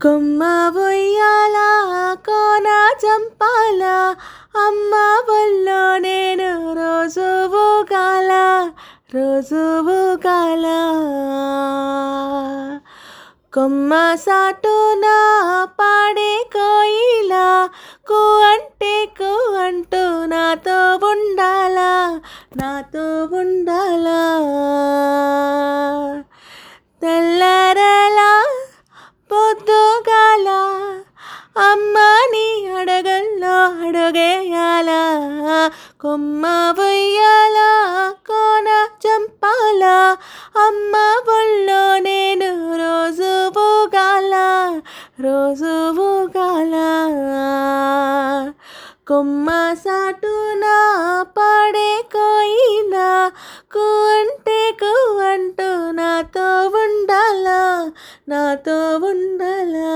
కొమ్మ ఉయ్యాల కోన చంపాల అమ్మ వల్లో నేను రోజు ఊగాల రోజు ఊగాల. కొమ్మ సాటున పాడే కోయిల కు అంటే కు అంటూ నాతో ఉండాలా నాతో ఉండాలా. కొమ్మ వయ్యాల కోన చంపాల? అమ్మ ఒళ్ళో నేను రోజు ఊగాల రోజు ఊగాల? కొమ్మ సాటున పడే కోయినా కు అంటే నాతో ఉండాలా నాతో ఉండాలా?